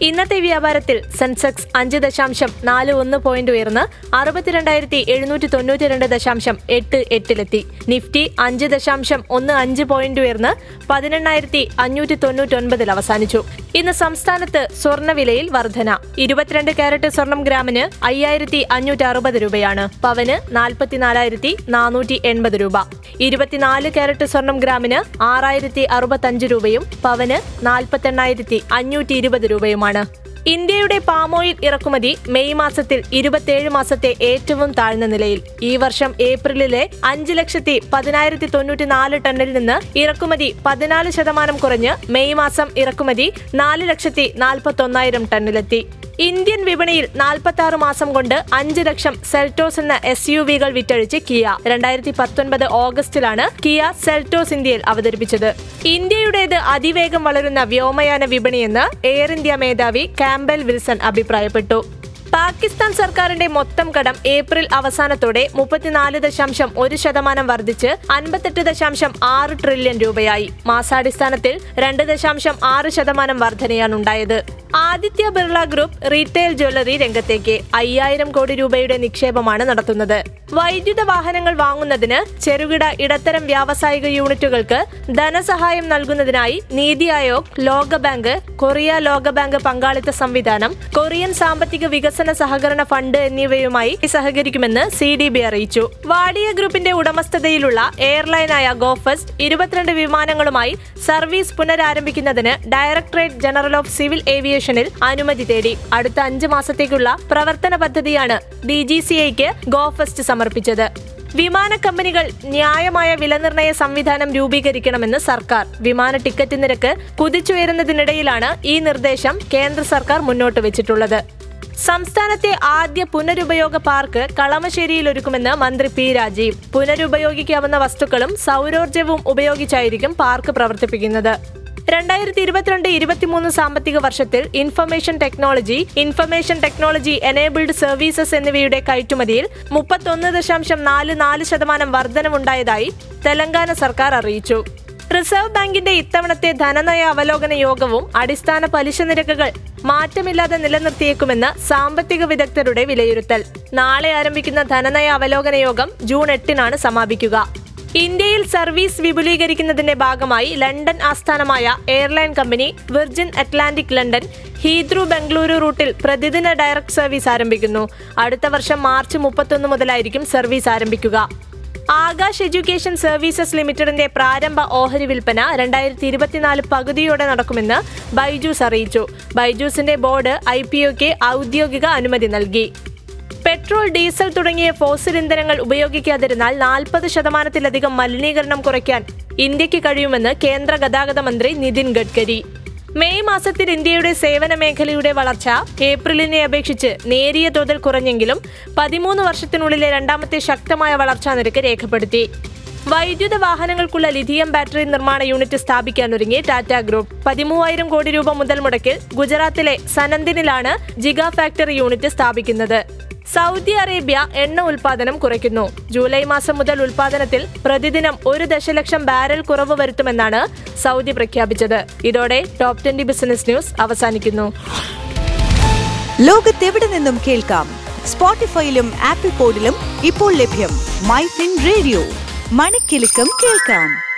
ഇന്നത്തെ വ്യാപാരത്തിൽ സെൻസെക്സ് അഞ്ച് ദശാംശം നാല് ഒന്ന് പോയിന്റ് ഉയർന്ന് അറുപത്തിരണ്ടായിരത്തി എഴുന്നൂറ്റി തൊണ്ണൂറ്റി രണ്ട് ദശാംശം എട്ട് എട്ടിലെത്തി. നിഫ്റ്റി അഞ്ച് ദശാംശം ഒന്ന് അഞ്ച് പോയിന്റ് ഉയർന്ന് പതിനെണ്ണായിരത്തി അഞ്ഞൂറ്റി തൊണ്ണൂറ്റി ഒൻപതിൽ അവസാനിച്ചു. ഇന്ന് സംസ്ഥാനത്ത് സ്വർണവിലയിൽ വർധന. ഇരുപത്തിരണ്ട് കാരറ്റ് സ്വർണം ഗ്രാമിന് അയ്യായിരത്തി അഞ്ഞൂറ്റി അറുപത് രൂപയാണ്. പവന് നാൽപ്പത്തിനാലായിരത്തി നാനൂറ്റി എൺപത് രൂപ. ഇരുപത്തിനാല് കാരറ്റ് സ്വർണം ഗ്രാമിന് ആറായിരത്തി അറുപത്തഞ്ച് രൂപയും പവന് നാൽപ്പത്തെണ്ണായിരത്തി അഞ്ഞൂറ്റി ഇരുപത് രൂപയുമാണ്. ഇന്ത്യയുടെ പാമോയിൽ ഇറക്കുമതി മെയ് മാസത്തിൽ ഇരുപത്തിയേഴ് മാസത്തെ ഏറ്റവും താഴ്ന്ന നിലയിൽ. ഈ വർഷം ഏപ്രിലിലെ അഞ്ച് ലക്ഷത്തി പതിനായിരത്തി തൊണ്ണൂറ്റി നാല് ടണ്ണിൽ നിന്ന് ഇറക്കുമതി പതിനാല് ശതമാനം കുറഞ്ഞ് മെയ് മാസം ഇറക്കുമതി നാല് ലക്ഷത്തി നാൽപ്പത്തൊന്നായിരം ടണ്ണിലെത്തി. ഇന്ത്യൻ വിപണിയിൽ നാൽപ്പത്തി ആറ് മാസം കൊണ്ട് അഞ്ച് ലക്ഷം സെൽറ്റോസ് എന്ന എസ് യു വികൾ വിറ്റഴിച്ച് കിയ. രണ്ടായിരത്തി പത്തൊൻപത് ഓഗസ്റ്റിലാണ് കിയ സെൽറ്റോസ് ഇന്ത്യയിൽ അവതരിപ്പിച്ചത്. ഇന്ത്യയുടേത് അതിവേഗം വളരുന്ന വ്യോമയാന വിപണിയെന്ന് എയർ ഇന്ത്യ മേധാവി കാമ്പൽ വിൽസൺ അഭിപ്രായപ്പെട്ടു. പാകിസ്ഥാൻ സർക്കാരിന്റെ മൊത്തം കടം ഏപ്രിൽ അവസാനത്തോടെ മുപ്പത്തിനാല് ദശാംശം ഒരു ശതമാനം വർദ്ധിച്ച് അൻപത്തെട്ട് ദശാംശം ആറ് ട്രില്യൺ രൂപയായി. മാസാടിസ്ഥാനത്തിൽ രണ്ട് ദശാംശം ആറ് ശതമാനം വർധനയാണുണ്ടായത് Aditya Birla group retail jewellery രംഗത്തേക്ക് അയ്യായിരം കോടി രൂപയുടെ നിക്ഷേപമാണ് നടത്തുന്നത്. വൈദ്യുത വാഹനങ്ങൾ വാങ്ങുന്നതിന് ചെറുകിട ഇടത്തരം വ്യാവസായിക യൂണിറ്റുകൾക്ക് ധനസഹായം നൽകുന്നതിനായി നീതി ആയോഗ് ലോകബാങ്ക് കൊറിയ ലോകബാങ്ക് പങ്കാളിത്ത സംവിധാനം കൊറിയൻ സാമ്പത്തിക വികസന സഹകരണ ഫണ്ട് എന്നിവയുമായി സഹകരിക്കുമെന്ന് സി ഡി ബി അറിയിച്ചു. വാടിയ ഗ്രൂപ്പിന്റെ ഉടമസ്ഥതയിലുള്ള എയർലൈനായ ഗോഫസ് ഇരുപത്തിരണ്ട് വിമാനങ്ങളുമായി സർവീസ് പുനരാരംഭിക്കുന്നതിന് ഡയറക്ടറേറ്റ് ജനറൽ ഓഫ് സിവിൽ ഏവിയേഷനിൽ അനുമതി തേടി അടുത്ത അഞ്ച് മാസത്തേക്കുള്ള പ്രവർത്തന പദ്ധതിയാണ് ഡി ജി സി ഐക്ക് ഗോഫസ്റ്റ് സമർപ്പിച്ചത്. വിമാന കമ്പനികൾ ന്യായമായ വിലനിർണയ സംവിധാനം രൂപീകരിക്കണമെന്ന് സർക്കാർ. വിമാന ടിക്കറ്റ് നിരക്ക് കുതിച്ചുയരുന്നതിനിടയിലാണ് ഈ നിർദ്ദേശം കേന്ദ്ര സർക്കാർ മുന്നോട്ട് വെച്ചിട്ടുള്ളത്. സംസ്ഥാനത്തെ ആദ്യ പുനരുപയോഗ പാർക്ക് കളമശ്ശേരിയിൽ ഒരുക്കുമെന്ന് മന്ത്രി പി രാജീവ്. പുനരുപയോഗിക്കാവുന്ന വസ്തുക്കളും സൗരോർജവും ഉപയോഗിച്ചായിരിക്കും പാർക്ക് പ്രവർത്തിപ്പിക്കുന്നത്. രണ്ടായിരത്തി ഇരുപത്തിരണ്ട് ഇരുപത്തിമൂന്ന് സാമ്പത്തിക വർഷത്തിൽ information technology information technology enabled services എന്നിവയുടെ കയറ്റുമതിയിൽ മുപ്പത്തൊന്ന് ദശാംശം നാല് നാല് ശതമാനം വർധനവുണ്ടായതായി തെലങ്കാന സർക്കാർ അറിയിച്ചു. റിസർവ് ബാങ്കിന്റെ ഇത്തവണത്തെ ധനനയ അവലോകന യോഗവും അടിസ്ഥാന പലിശ നിരക്കുകൾ മാറ്റമില്ലാതെ നിലനിർത്തിയേക്കുമെന്ന് സാമ്പത്തിക വിദഗ്ധരുടെ വിലയിരുത്തൽ. നാളെ ആരംഭിക്കുന്ന ധനനയ അവലോകന യോഗം ജൂൺ എട്ടിനാണ് സമാപിക്കുക. ഇന്ത്യയിൽ സർവീസ് വിപുലീകരിക്കുന്നതിന്റെ ഭാഗമായി ലണ്ടൻ ആസ്ഥാനമായ airline company Virgin Atlantic London Heathrow Bengaluru റൂട്ടിൽ പ്രതിദിന ഡയറക്ട് സർവീസ് ആരംഭിക്കുന്നു. അടുത്ത വർഷം മാർച്ച് മുപ്പത്തൊന്ന് മുതലായിരിക്കും സർവീസ് ആരംഭിക്കുക. ആകാശ് എഡ്യൂക്കേഷൻ സർവീസസ് ലിമിറ്റഡിന്റെ പ്രാരംഭ ഓഹരി വിൽപ്പന രണ്ടായിരത്തി ഇരുപത്തിനാല് പകുതിയോടെ നടക്കുമെന്ന് ബൈജൂസ് അറിയിച്ചു. ബൈജൂസിന്റെ ബോർഡ് ഐ ഔദ്യോഗിക അനുമതി നൽകി. പെട്രോൾ ഡീസൽ തുടങ്ങിയ ഫോസിൽ ഇന്ധനങ്ങൾ ഉപയോഗിക്കാതിരുന്നാൽ നാൽപ്പത് ശതമാനത്തിലധികം മലിനീകരണം കുറയ്ക്കാൻ ഇന്ത്യയ്ക്ക് കഴിയുമെന്ന് കേന്ദ്ര ഗതാഗത മന്ത്രി നിതിൻ ഗഡ്കരി. മെയ് മാസത്തിൽ ഇന്ത്യയുടെ സേവന മേഖലയുടെ വളർച്ച ഏപ്രിലിനെ അപേക്ഷിച്ച് നേരിയ തോതിൽ കുറഞ്ഞെങ്കിലും പതിമൂന്ന് വർഷത്തിനുള്ളിലെ രണ്ടാമത്തെ ശക്തമായ വളർച്ചാ നിരക്ക് രേഖപ്പെടുത്തി. വൈദ്യുത വാഹനങ്ങൾക്കുള്ള ലിഥിയം ബാറ്ററി നിർമ്മാണ യൂണിറ്റ് സ്ഥാപിക്കാനൊരുങ്ങി ടാറ്റ ഗ്രൂപ്പ് പതിമൂവായിരം കോടി രൂപ മുതൽ മുടക്കിൽ ഗുജറാത്തിലെ സനന്ദിനിലാണ് ജിഗാ ഫാക്ടറി യൂണിറ്റ് സ്ഥാപിക്കുന്നത്. സൗദി അറേബ്യ എണ്ണ ഉൽപാദനം കുറയ്ക്കുന്നു. ജൂലൈ മാസം മുതൽ ഉൽപാദനത്തിൽ പ്രതിദിനം ഒരു ദശലക്ഷം ബാരൽ കുറവ് വരുത്തുമെന്നാണ് സൗദി പ്രഖ്യാപിച്ചത്. ഇതോടെ ടോപ് ട്വന്റി ബിസിനസ് ന്യൂസ് അവസാനിക്കുന്നു. ലോകത്തെവിടെ നിന്നും കേൾക്കാം? സ്പോട്ടിഫൈയിലും ആപ്പിൾ പോഡിലും ഇപ്പോൾ ലഭ്യം മൈ റേഡിയോ. മണിക്കെലക്കം കേൾക്കാം.